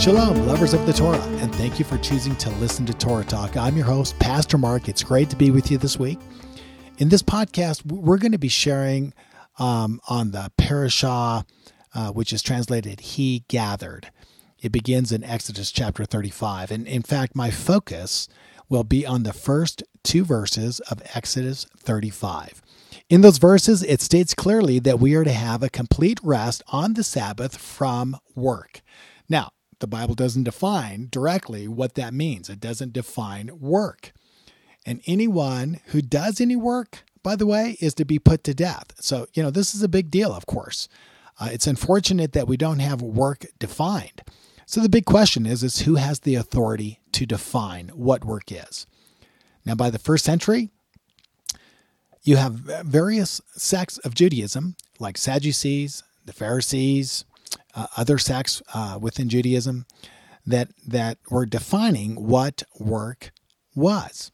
Shalom, lovers of the Torah, and thank you for choosing to listen to Torah Talk. I'm your host, Pastor Mark. It's great to be with you this week. In this podcast, we're going to be sharing um, on the parashah, uh, which is translated "He gathered." It begins in Exodus chapter 35, and in fact, my focus will be on the first two verses of Exodus 35. In those verses, it states clearly that we are to have a complete rest on the Sabbath from work. Now, the Bible doesn't define directly what that means. It doesn't define work. And anyone who does any work, by the way, is to be put to death. So, you know, this is a big deal, of course. Uh, it's unfortunate that we don't have work defined. So the big question is, is who has the authority to define what work is? Now, by the first century, you have various sects of Judaism, like Sadducees, the Pharisees, uh, other sects uh, within Judaism that that were defining what work was.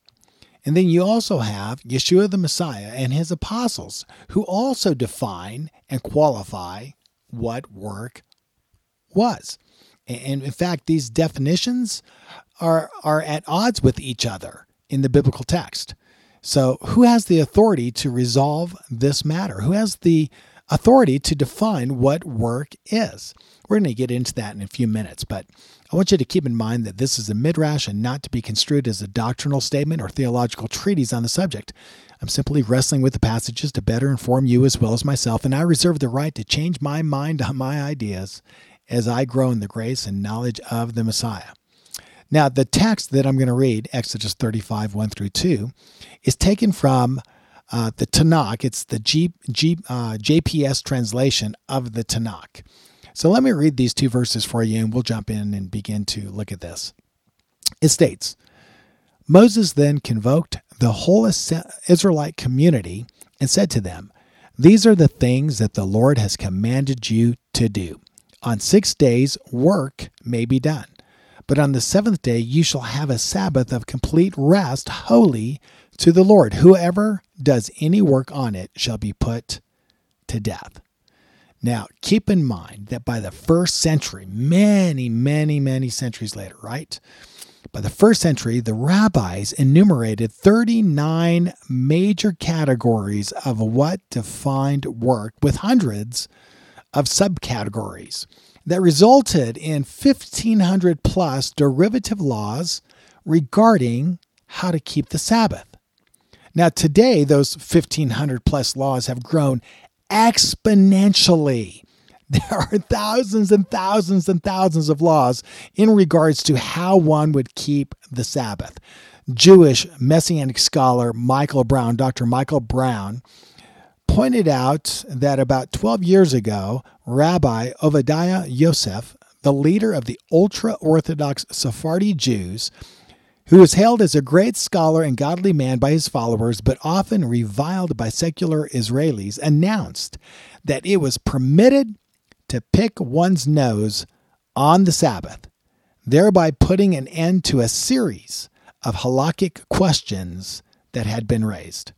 And then you also have Yeshua the Messiah and his apostles who also define and qualify what work was. And in fact, these definitions are, are at odds with each other in the biblical text. So, who has the authority to resolve this matter? Who has the authority to define what work is. We're going to get into that in a few minutes, but I want you to keep in mind that this is a midrash and not to be construed as a doctrinal statement or theological treatise on the subject. I'm simply wrestling with the passages to better inform you as well as myself, and I reserve the right to change my mind on my ideas as I grow in the grace and knowledge of the Messiah. Now, the text that I'm going to read, Exodus 35, 1 through 2, is taken from uh, the Tanakh. It's the G, G, uh, JPS translation of the Tanakh. So let me read these two verses for you and we'll jump in and begin to look at this. It states Moses then convoked the whole Israelite community and said to them, These are the things that the Lord has commanded you to do. On six days, work may be done. But on the seventh day, you shall have a Sabbath of complete rest, holy to the Lord. Whoever does any work on it shall be put to death. Now, keep in mind that by the first century, many, many, many centuries later, right? By the first century, the rabbis enumerated 39 major categories of what defined work with hundreds of subcategories that resulted in 1,500 plus derivative laws regarding how to keep the Sabbath. Now, today, those 1,500 plus laws have grown exponentially. There are thousands and thousands and thousands of laws in regards to how one would keep the Sabbath. Jewish messianic scholar Michael Brown, Dr. Michael Brown, pointed out that about 12 years ago, Rabbi Ovadiah Yosef, the leader of the ultra Orthodox Sephardi Jews, who was hailed as a great scholar and godly man by his followers, but often reviled by secular Israelis, announced that it was permitted to pick one's nose on the Sabbath, thereby putting an end to a series of halakhic questions that had been raised.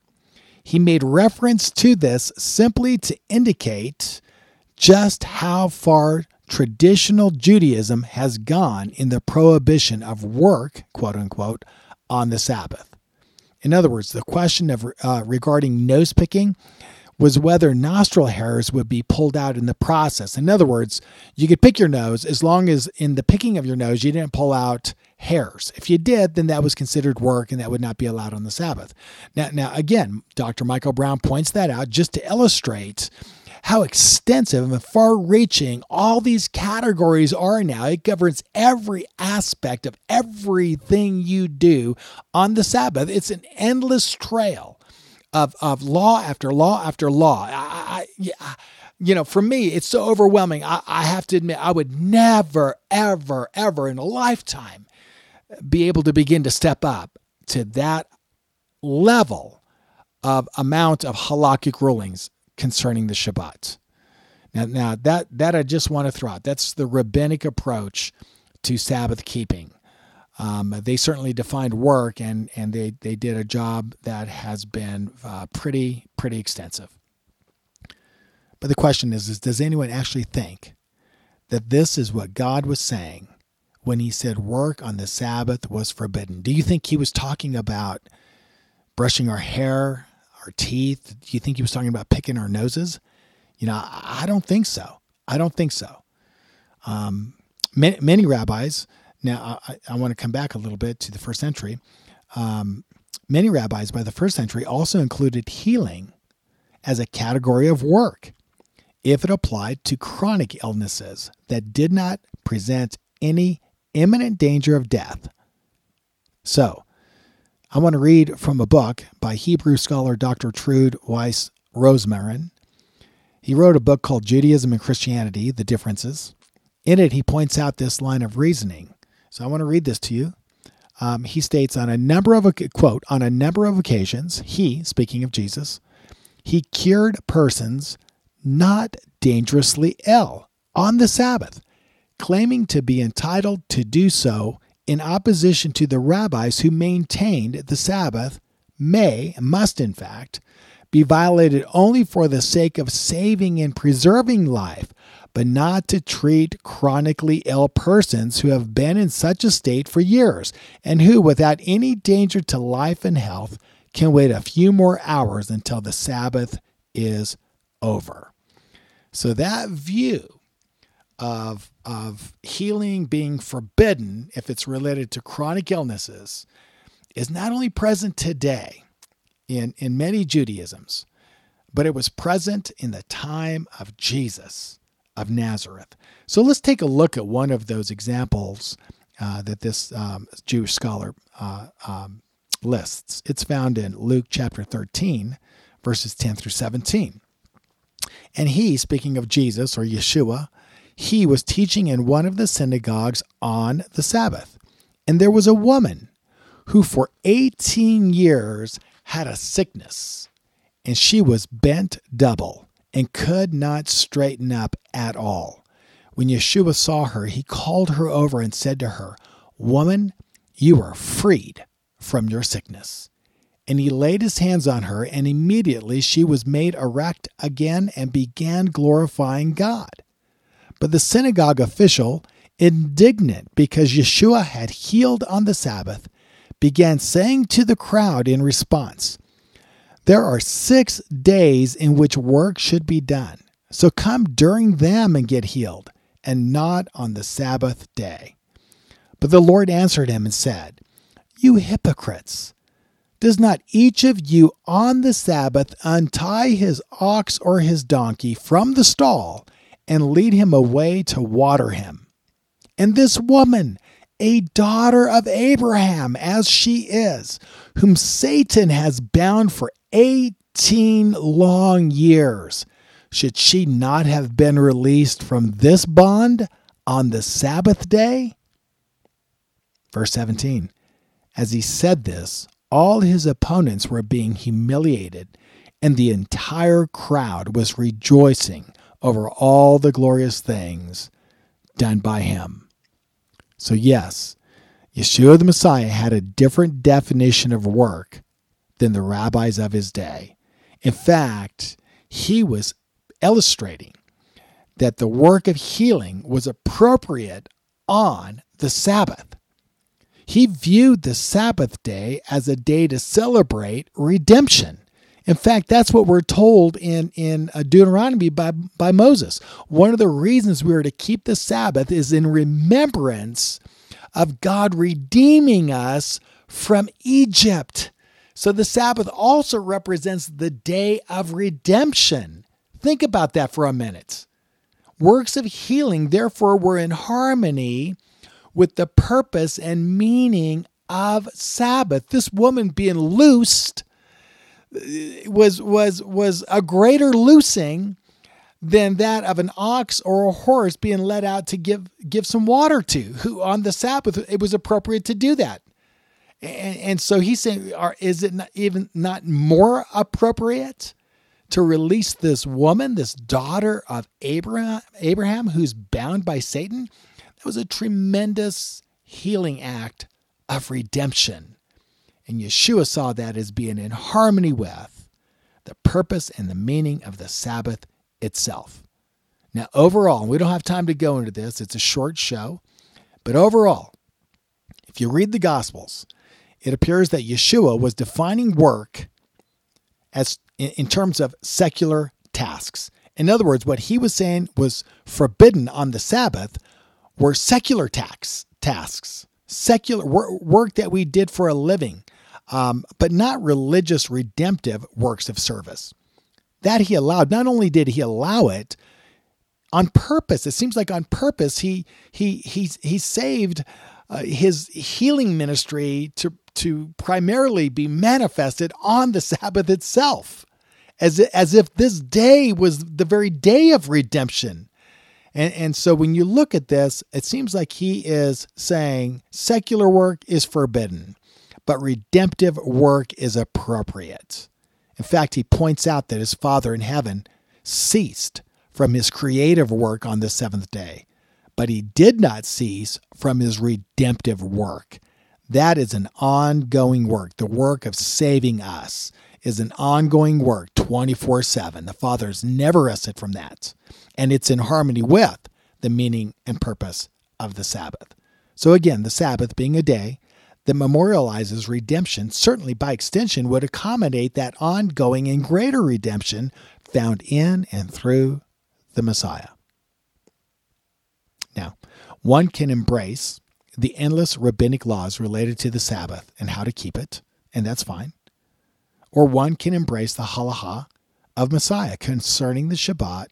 He made reference to this simply to indicate just how far traditional Judaism has gone in the prohibition of work, quote unquote, on the Sabbath. In other words, the question of uh, regarding nose picking was whether nostril hairs would be pulled out in the process. In other words, you could pick your nose as long as in the picking of your nose you didn't pull out hairs. If you did, then that was considered work and that would not be allowed on the Sabbath. Now, now again, Dr. Michael Brown points that out just to illustrate how extensive and far reaching all these categories are now. It governs every aspect of everything you do on the Sabbath. It's an endless trail of, of law after law after law. I, I, you know, for me, it's so overwhelming. I, I have to admit, I would never, ever, ever in a lifetime be able to begin to step up to that level of amount of halakhic rulings concerning the Shabbat. Now, now that that I just want to throw out. That's the rabbinic approach to Sabbath keeping. Um, they certainly defined work, and and they they did a job that has been uh, pretty pretty extensive. But the question is, is does anyone actually think that this is what God was saying when he said work on the Sabbath was forbidden? Do you think he was talking about brushing our hair, our teeth? Do you think he was talking about picking our noses? You know, I don't think so. I don't think so. Um, many, many, rabbis, now I, I, want to come back a little bit to the first century. Um, many rabbis by the first century also included healing as a category of work if it applied to chronic illnesses that did not present any imminent danger of death. So, I want to read from a book by Hebrew scholar Dr. Trude Weiss Rosmarin. He wrote a book called Judaism and Christianity The Differences. In it, he points out this line of reasoning. So I want to read this to you. Um, he states on a number of quote on a number of occasions he speaking of jesus he cured persons not dangerously ill on the sabbath claiming to be entitled to do so in opposition to the rabbis who maintained the Sabbath may, must in fact, be violated only for the sake of saving and preserving life, but not to treat chronically ill persons who have been in such a state for years and who, without any danger to life and health, can wait a few more hours until the Sabbath is over. So, that view of of healing being forbidden if it's related to chronic illnesses is not only present today in, in many Judaisms, but it was present in the time of Jesus of Nazareth. So let's take a look at one of those examples uh, that this um, Jewish scholar uh, um, lists. It's found in Luke chapter 13, verses 10 through 17. And he, speaking of Jesus or Yeshua, he was teaching in one of the synagogues on the Sabbath. And there was a woman who for 18 years had a sickness, and she was bent double and could not straighten up at all. When Yeshua saw her, he called her over and said to her, Woman, you are freed from your sickness. And he laid his hands on her, and immediately she was made erect again and began glorifying God. But the synagogue official, indignant because Yeshua had healed on the Sabbath, began saying to the crowd in response, There are six days in which work should be done. So come during them and get healed, and not on the Sabbath day. But the Lord answered him and said, You hypocrites! Does not each of you on the Sabbath untie his ox or his donkey from the stall and lead him away to water him. And this woman, a daughter of Abraham, as she is, whom Satan has bound for 18 long years, should she not have been released from this bond on the Sabbath day? Verse 17 As he said this, all his opponents were being humiliated, and the entire crowd was rejoicing over all the glorious things done by him. So, yes, Yeshua the Messiah had a different definition of work than the rabbis of his day. In fact, he was illustrating that the work of healing was appropriate on the Sabbath. He viewed the Sabbath day as a day to celebrate redemption. In fact, that's what we're told in, in uh, Deuteronomy by, by Moses. One of the reasons we are to keep the Sabbath is in remembrance of God redeeming us from Egypt. So the Sabbath also represents the day of redemption. Think about that for a minute. Works of healing, therefore, were in harmony with the purpose and meaning of Sabbath. This woman being loosed was was was a greater loosing than that of an ox or a horse being let out to give give some water to who on the sabbath it was appropriate to do that. And, and so he's saying are, is it not even not more appropriate to release this woman this daughter of abraham abraham who's bound by satan? That was a tremendous healing act of redemption and yeshua saw that as being in harmony with the purpose and the meaning of the sabbath itself. Now, overall, we don't have time to go into this, it's a short show, but overall, if you read the Gospels, it appears that Yeshua was defining work as in terms of secular tasks. In other words, what he was saying was forbidden on the Sabbath were secular tax, tasks, secular work that we did for a living, um, but not religious redemptive works of service. That he allowed. Not only did he allow it on purpose, it seems like on purpose he he he he saved uh, his healing ministry to to primarily be manifested on the Sabbath itself, as as if this day was the very day of redemption. And, and so when you look at this, it seems like he is saying secular work is forbidden, but redemptive work is appropriate. In fact, he points out that his Father in heaven ceased from his creative work on the seventh day, but he did not cease from his redemptive work. That is an ongoing work. The work of saving us is an ongoing work 24 7. The Father has never rested from that. And it's in harmony with the meaning and purpose of the Sabbath. So, again, the Sabbath being a day that memorializes redemption, certainly by extension, would accommodate that ongoing and greater redemption found in and through the Messiah. Now, one can embrace the endless rabbinic laws related to the Sabbath and how to keep it, and that's fine. Or one can embrace the halacha of Messiah concerning the Shabbat,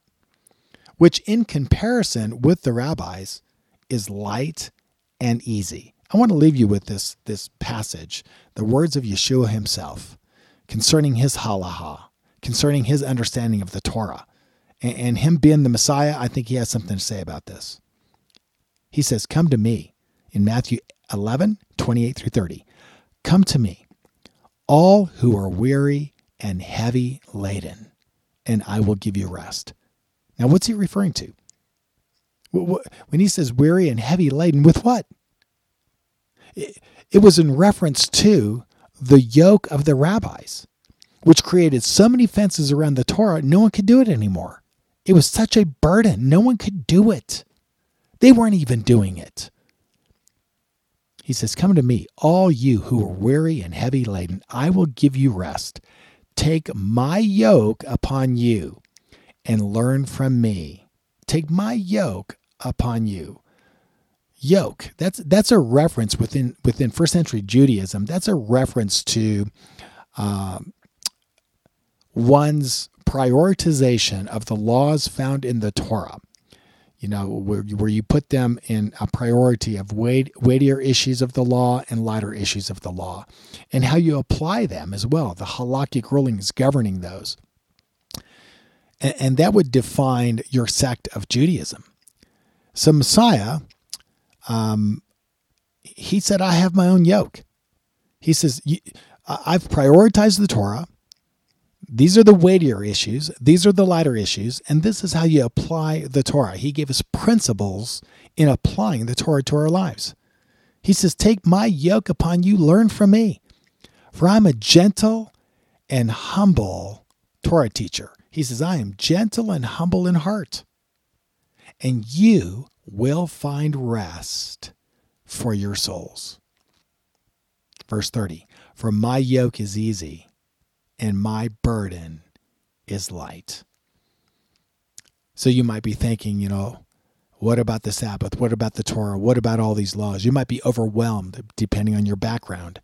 which in comparison with the rabbis is light and easy. I want to leave you with this, this passage, the words of Yeshua himself concerning his halacha, concerning his understanding of the Torah. And, and him being the Messiah, I think he has something to say about this. He says, Come to me in Matthew 11, 28 through 30. Come to me, all who are weary and heavy laden, and I will give you rest. Now, what's he referring to? When he says weary and heavy laden, with what? It was in reference to the yoke of the rabbis, which created so many fences around the Torah, no one could do it anymore. It was such a burden, no one could do it. They weren't even doing it. He says, Come to me, all you who are weary and heavy laden, I will give you rest. Take my yoke upon you and learn from me. Take my yoke upon you yoke. That's that's a reference within within first century Judaism. That's a reference to um, one's prioritization of the laws found in the Torah. You know, where, where you put them in a priority of weight, weightier issues of the law and lighter issues of the law, and how you apply them as well, the halakhic rulings governing those. And, and that would define your sect of Judaism. So Messiah um, he said, I have my own yoke. He says, I've prioritized the Torah. These are the weightier issues, these are the lighter issues, and this is how you apply the Torah. He gave us principles in applying the Torah to our lives. He says, Take my yoke upon you, learn from me, for I'm a gentle and humble Torah teacher. He says, I am gentle and humble in heart, and you will find rest for your souls. Verse 30 For my yoke is easy and my burden is light. So you might be thinking, you know, what about the Sabbath? What about the Torah? What about all these laws? You might be overwhelmed depending on your background.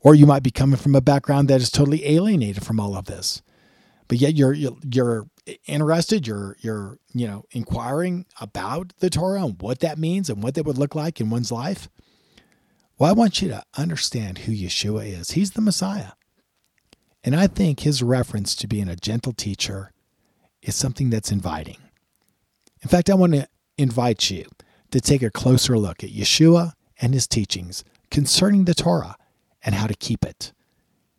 Or you might be coming from a background that is totally alienated from all of this. But yet you're you're interested, you're you're you know inquiring about the Torah and what that means and what that would look like in one's life. Well, I want you to understand who Yeshua is. He's the Messiah. And I think his reference to being a gentle teacher is something that's inviting. In fact, I want to invite you to take a closer look at Yeshua and his teachings concerning the Torah and how to keep it.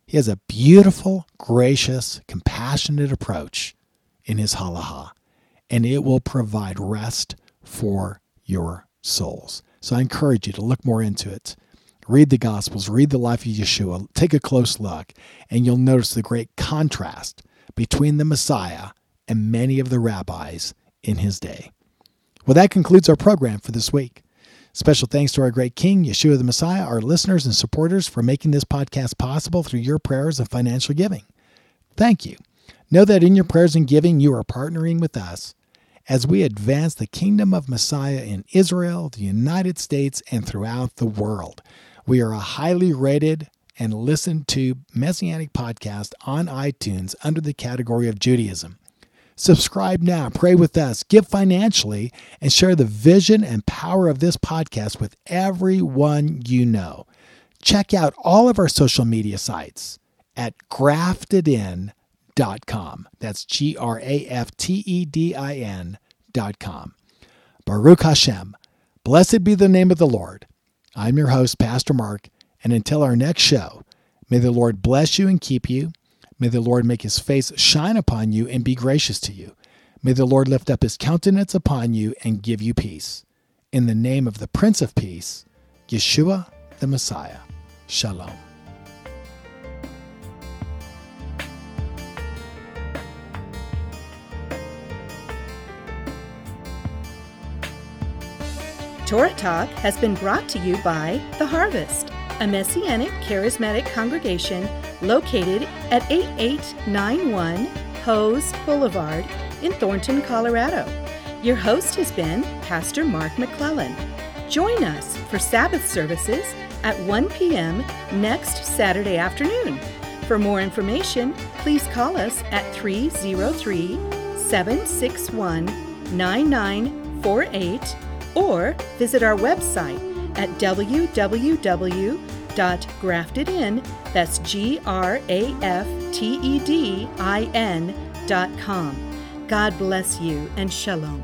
He has a beautiful, gracious, compassionate approach in his halacha, and it will provide rest for your souls. So I encourage you to look more into it. Read the Gospels, read the life of Yeshua, take a close look, and you'll notice the great contrast between the Messiah and many of the rabbis in his day. Well, that concludes our program for this week. Special thanks to our great King, Yeshua the Messiah, our listeners and supporters for making this podcast possible through your prayers and financial giving. Thank you. Know that in your prayers and giving, you are partnering with us as we advance the kingdom of Messiah in Israel, the United States, and throughout the world. We are a highly rated and listened to messianic podcast on iTunes under the category of Judaism. Subscribe now, pray with us, give financially, and share the vision and power of this podcast with everyone you know. Check out all of our social media sites at graftedin.com. That's G R A F T E D I N.com. Baruch Hashem. Blessed be the name of the Lord. I'm your host, Pastor Mark, and until our next show, may the Lord bless you and keep you. May the Lord make his face shine upon you and be gracious to you. May the Lord lift up his countenance upon you and give you peace. In the name of the Prince of Peace, Yeshua the Messiah. Shalom. Torah Talk has been brought to you by The Harvest a Messianic charismatic congregation located at 8891 Hose Boulevard in Thornton, Colorado. Your host has been Pastor Mark McClellan. Join us for Sabbath services at 1 p.m. next Saturday afternoon. For more information, please call us at 303 761 9948 or visit our website at www.graftedin, that's G-R-A-F-T-E-D-I-N dot com. God bless you and shalom.